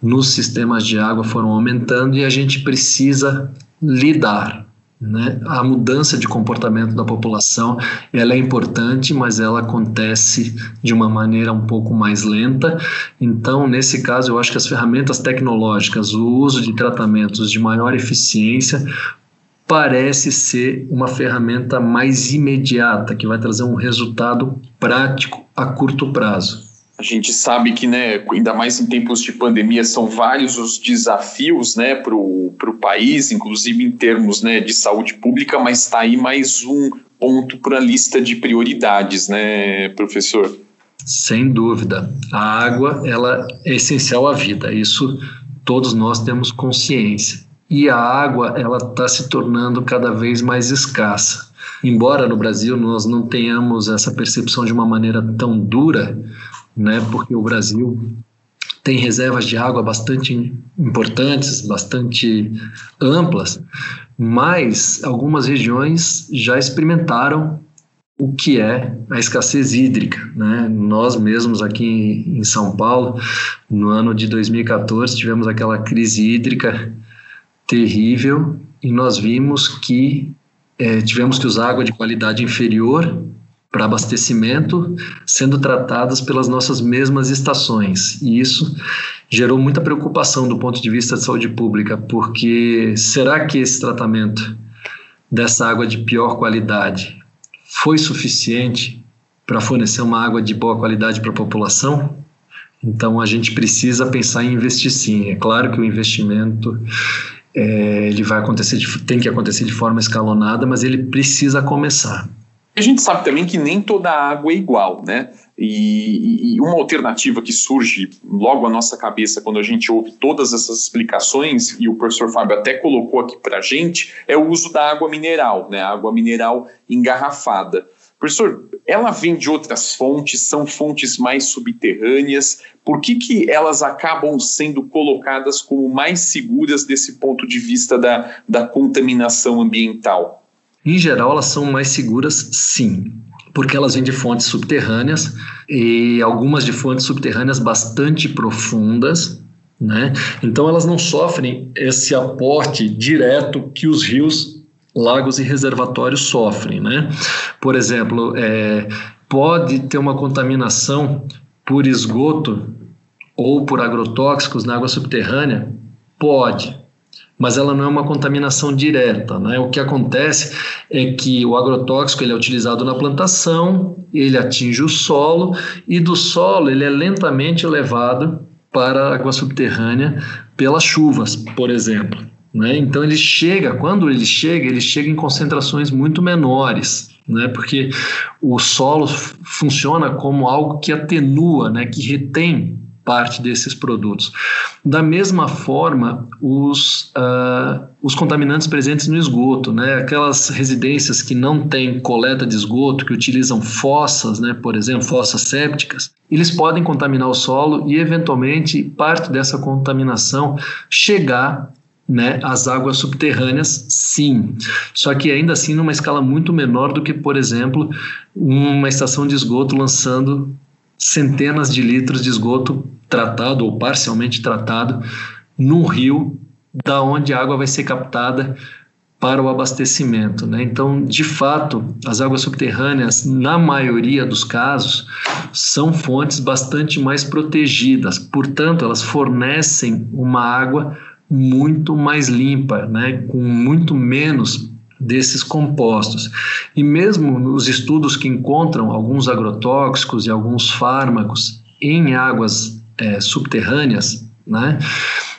nos sistemas de água foram aumentando e a gente precisa lidar né? A mudança de comportamento da população ela é importante, mas ela acontece de uma maneira um pouco mais lenta. Então, nesse caso, eu acho que as ferramentas tecnológicas, o uso de tratamentos de maior eficiência, parece ser uma ferramenta mais imediata, que vai trazer um resultado prático a curto prazo. A gente sabe que, né, ainda mais em tempos de pandemia, são vários os desafios né, para o país, inclusive em termos né, de saúde pública, mas está aí mais um ponto para a lista de prioridades, né, professor? Sem dúvida. A água ela é essencial à vida, isso todos nós temos consciência. E a água ela está se tornando cada vez mais escassa. Embora no Brasil nós não tenhamos essa percepção de uma maneira tão dura, né? Porque o Brasil tem reservas de água bastante importantes, bastante amplas, mas algumas regiões já experimentaram o que é a escassez hídrica. Né? Nós mesmos aqui em São Paulo, no ano de 2014, tivemos aquela crise hídrica terrível e nós vimos que é, tivemos que usar água de qualidade inferior para abastecimento sendo tratadas pelas nossas mesmas estações. E isso gerou muita preocupação do ponto de vista de saúde pública, porque será que esse tratamento dessa água de pior qualidade foi suficiente para fornecer uma água de boa qualidade para a população? Então a gente precisa pensar em investir sim. É claro que o investimento é, ele vai acontecer, de, tem que acontecer de forma escalonada, mas ele precisa começar. A gente sabe também que nem toda água é igual, né? E, e, uma alternativa que surge logo à nossa cabeça quando a gente ouve todas essas explicações, e o professor Fábio até colocou aqui para a gente, é o uso da água mineral, né? A água mineral engarrafada. Professor, ela vem de outras fontes, são fontes mais subterrâneas. Por que, que elas acabam sendo colocadas como mais seguras desse ponto de vista da, da contaminação ambiental? Em geral, elas são mais seguras, sim, porque elas vêm de fontes subterrâneas e algumas de fontes subterrâneas bastante profundas, né? Então elas não sofrem esse aporte direto que os rios, lagos e reservatórios sofrem, né? Por exemplo, é, pode ter uma contaminação por esgoto ou por agrotóxicos na água subterrânea? Pode, mas ela não é uma contaminação direta. Né? O que acontece é que o agrotóxico ele é utilizado na plantação, ele atinge o solo e do solo ele é lentamente levado para a água subterrânea pelas chuvas, por exemplo. Né? Então ele chega, quando ele chega, ele chega em concentrações muito menores, né? porque o solo funciona como algo que atenua, né? que retém parte desses produtos. Da mesma forma, os, uh, os contaminantes presentes no esgoto, né, aquelas residências que não têm coleta de esgoto, que utilizam fossas, né, por exemplo, fossas sépticas, eles podem contaminar o solo e, eventualmente, parte dessa contaminação chegar né, as águas subterrâneas, sim. Só que ainda assim numa escala muito menor do que, por exemplo, uma estação de esgoto lançando centenas de litros de esgoto tratado ou parcialmente tratado num rio da onde a água vai ser captada para o abastecimento. Né? Então, de fato, as águas subterrâneas, na maioria dos casos, são fontes bastante mais protegidas, portanto, elas fornecem uma água muito mais limpa, né? com muito menos desses compostos. E mesmo nos estudos que encontram alguns agrotóxicos e alguns fármacos em águas é, subterrâneas, né,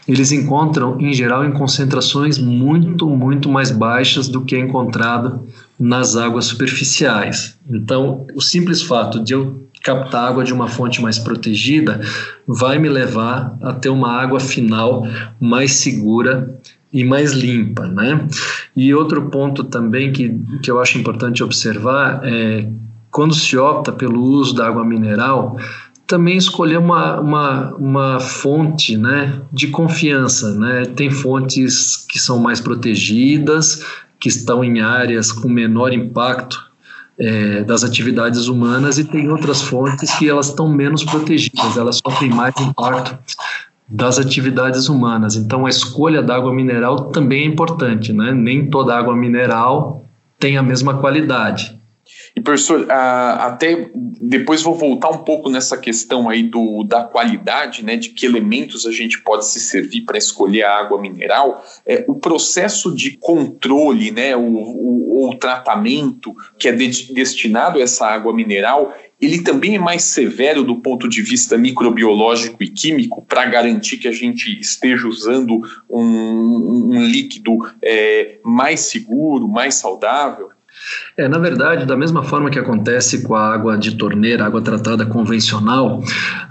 eles encontram, em geral, em concentrações muito, muito mais baixas do que é encontrado nas águas superficiais. Então, o simples fato de eu captar água de uma fonte mais protegida vai me levar a ter uma água final mais segura e mais limpa, né? E outro ponto também que, que eu acho importante observar é quando se opta pelo uso da água mineral, também escolher uma, uma, uma fonte né, de confiança. Né? Tem fontes que são mais protegidas, que estão em áreas com menor impacto é, das atividades humanas, e tem outras fontes que elas estão menos protegidas, elas sofrem mais impacto das atividades humanas. Então, a escolha da água mineral também é importante, né? Nem toda água mineral tem a mesma qualidade. E professor, até depois vou voltar um pouco nessa questão aí do, da qualidade, né, de que elementos a gente pode se servir para escolher a água mineral. É, o processo de controle, né, o, o, o tratamento que é de, destinado a essa água mineral, ele também é mais severo do ponto de vista microbiológico e químico para garantir que a gente esteja usando um, um líquido é, mais seguro, mais saudável? É, na verdade, da mesma forma que acontece com a água de torneira, água tratada convencional,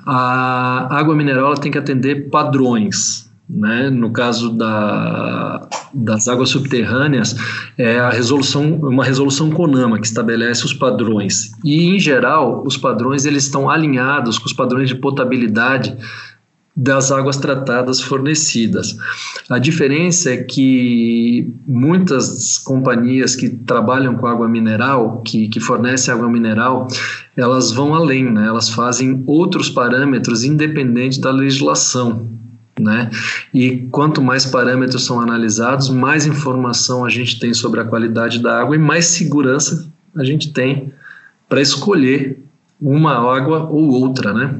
a água mineral tem que atender padrões. Né? No caso da, das águas subterrâneas, é a resolução, uma resolução CONAMA que estabelece os padrões. E, em geral, os padrões eles estão alinhados com os padrões de potabilidade das águas tratadas fornecidas. A diferença é que muitas companhias que trabalham com água mineral, que, que fornecem água mineral, elas vão além, né? elas fazem outros parâmetros independentes da legislação. Né? E quanto mais parâmetros são analisados, mais informação a gente tem sobre a qualidade da água e mais segurança a gente tem para escolher uma água ou outra, né?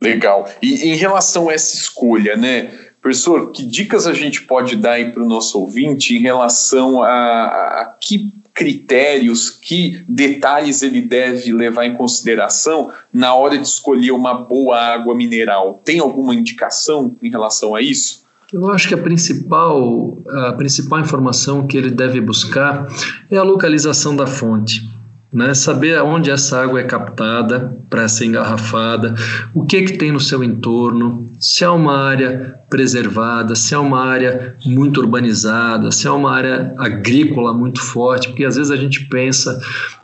Legal. E em relação a essa escolha, né, professor, que dicas a gente pode dar aí para o nosso ouvinte em relação a, a, a que critérios, que detalhes ele deve levar em consideração na hora de escolher uma boa água mineral? Tem alguma indicação em relação a isso? Eu acho que a principal, a principal informação que ele deve buscar é a localização da fonte. Né, saber onde essa água é captada para ser engarrafada, o que que tem no seu entorno, se é uma área preservada, se é uma área muito urbanizada, se é uma área agrícola muito forte, porque às vezes a gente pensa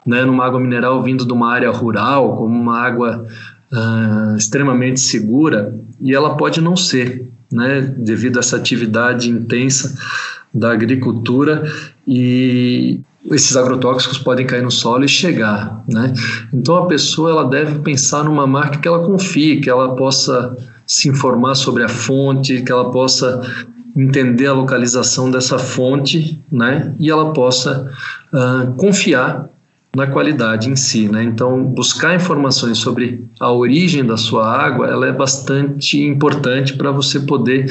né, numa água mineral vindo de uma área rural, como uma água uh, extremamente segura, e ela pode não ser, né, devido a essa atividade intensa da agricultura e esses agrotóxicos podem cair no solo e chegar, né? Então a pessoa ela deve pensar numa marca que ela confie, que ela possa se informar sobre a fonte, que ela possa entender a localização dessa fonte, né? E ela possa uh, confiar na qualidade em si, né? Então, buscar informações sobre a origem da sua água, ela é bastante importante para você poder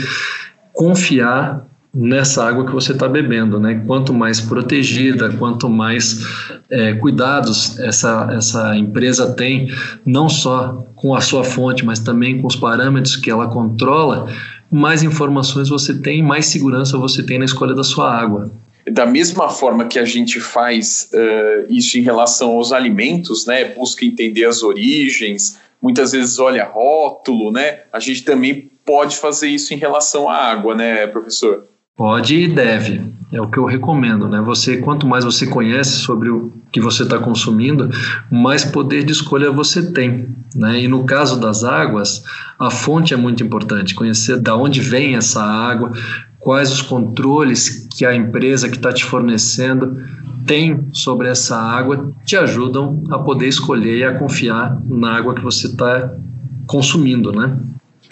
confiar nessa água que você está bebendo, né? Quanto mais protegida, quanto mais é, cuidados essa, essa empresa tem, não só com a sua fonte, mas também com os parâmetros que ela controla, mais informações você tem, mais segurança você tem na escolha da sua água. Da mesma forma que a gente faz uh, isso em relação aos alimentos, né? Busca entender as origens, muitas vezes olha rótulo, né? A gente também pode fazer isso em relação à água, né, professor? Pode e deve, é o que eu recomendo, né? Você, quanto mais você conhece sobre o que você está consumindo, mais poder de escolha você tem, né? E no caso das águas, a fonte é muito importante, conhecer da onde vem essa água, quais os controles que a empresa que está te fornecendo tem sobre essa água, te ajudam a poder escolher e a confiar na água que você está consumindo, né?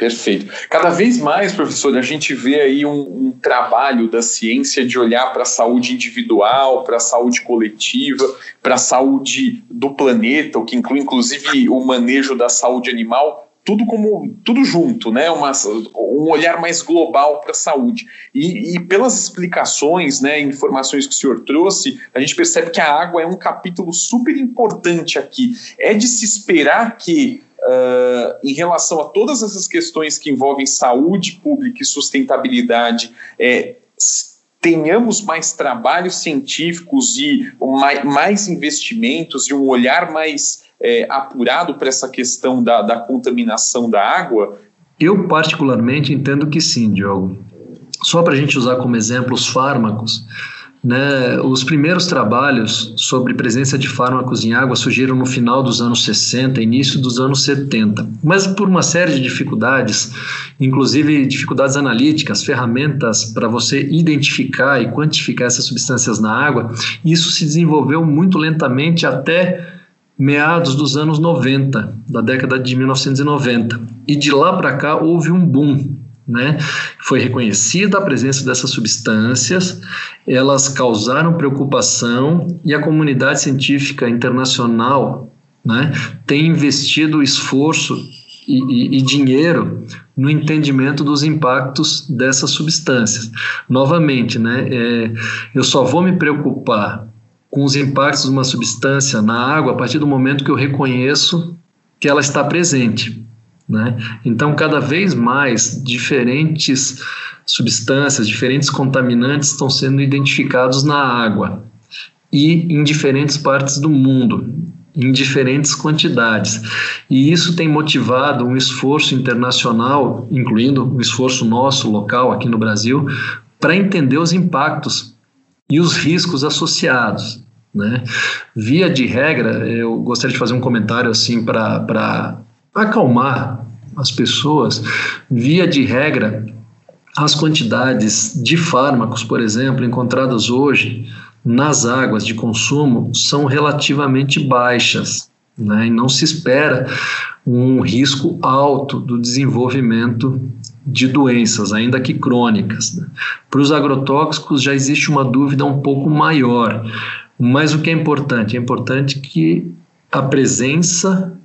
Perfeito. Cada vez mais, professor, a gente vê aí um, um trabalho da ciência de olhar para a saúde individual, para a saúde coletiva, para a saúde do planeta, o que inclui inclusive o manejo da saúde animal, tudo como tudo junto, né? Uma, um olhar mais global para a saúde. E, e, pelas explicações, né, informações que o senhor trouxe, a gente percebe que a água é um capítulo super importante aqui. É de se esperar que Uh, em relação a todas essas questões que envolvem saúde pública e sustentabilidade, é, tenhamos mais trabalhos científicos e mais, investimentos e um olhar mais é, apurado para essa questão da, da contaminação da água? Eu, particularmente, entendo que sim, Diogo. Só para a gente usar como exemplo os fármacos, né, os primeiros trabalhos sobre presença de fármacos em água surgiram no final dos anos 60, início dos anos 70, mas por uma série de dificuldades, inclusive dificuldades analíticas, ferramentas para você identificar e quantificar essas substâncias na água, isso se desenvolveu muito lentamente até meados dos anos 90, da década de 1990. E de lá para cá houve um boom né? Foi reconhecida a presença dessas substâncias, elas causaram preocupação e a comunidade científica internacional né, tem investido esforço e, e, e dinheiro no entendimento dos impactos dessas substâncias. Novamente, né, é, eu só vou me preocupar com os impactos de uma substância na água a partir do momento que eu reconheço que ela está presente. Né? Então, cada vez mais diferentes substâncias, diferentes contaminantes estão sendo identificados na água e em diferentes partes do mundo, em diferentes quantidades. E isso tem motivado um esforço internacional, incluindo um esforço nosso local aqui no Brasil, para entender os impactos e os riscos associados. Né? Via de regra, eu gostaria de fazer um comentário assim para acalmar as pessoas, via de regra, as quantidades de fármacos, por exemplo, encontradas hoje nas águas de consumo são relativamente baixas, né? e não se espera um risco alto do desenvolvimento de doenças, ainda que crônicas. Né? Para os agrotóxicos já existe uma dúvida um pouco maior, mas o que é importante? É importante que a presença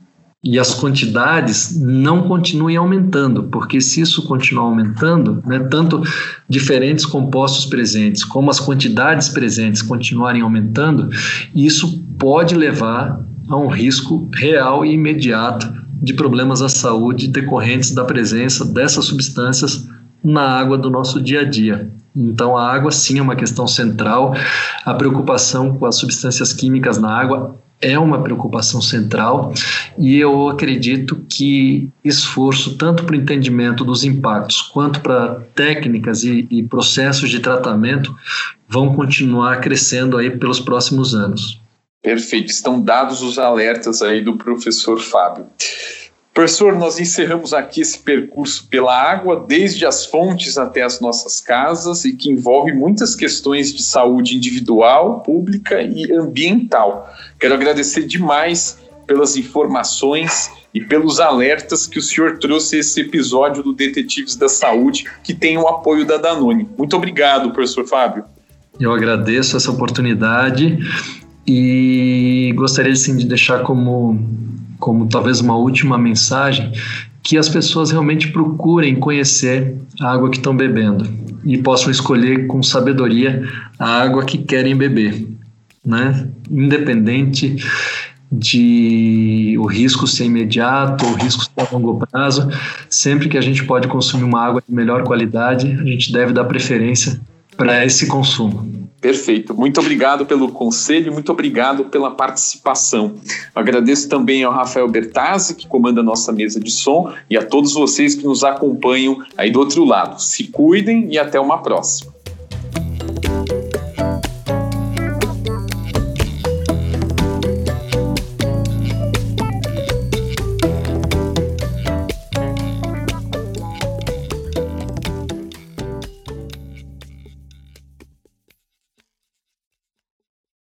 e as quantidades não continuem aumentando, porque se isso continuar aumentando, né, tanto diferentes compostos presentes como as quantidades presentes continuarem aumentando, isso pode levar a um risco real e imediato de problemas à saúde decorrentes da presença dessas substâncias na água do nosso dia a dia. Então, a água sim é uma questão central. A preocupação com as substâncias químicas na água é uma preocupação central e eu acredito que esforço tanto para o entendimento dos impactos quanto para técnicas e, e processos de tratamento vão continuar crescendo aí pelos próximos anos. Perfeito, estão dados os alertas aí do professor Fábio. Professor, nós encerramos aqui esse percurso pela água, desde as fontes até as nossas casas, e que envolve muitas questões de saúde individual, pública e ambiental. Quero agradecer demais pelas informações e pelos alertas que o senhor trouxe esse episódio do Detetives da Saúde, que tem o apoio da Danone. Muito obrigado, professor Fábio. Eu agradeço essa oportunidade e gostaria sim, de deixar como como talvez uma última mensagem, que as pessoas realmente procurem conhecer a água que estão bebendo e possam escolher com sabedoria a água que querem beber, né? Independente de o risco ser imediato ou o risco ser a longo prazo, sempre que a gente pode consumir uma água de melhor qualidade, a gente deve dar preferência para esse consumo. Perfeito. Muito obrigado pelo conselho, muito obrigado pela participação. Agradeço também ao Rafael Bertazzi, que comanda a nossa mesa de som, e a todos vocês que nos acompanham aí do outro lado. Se cuidem e até uma próxima.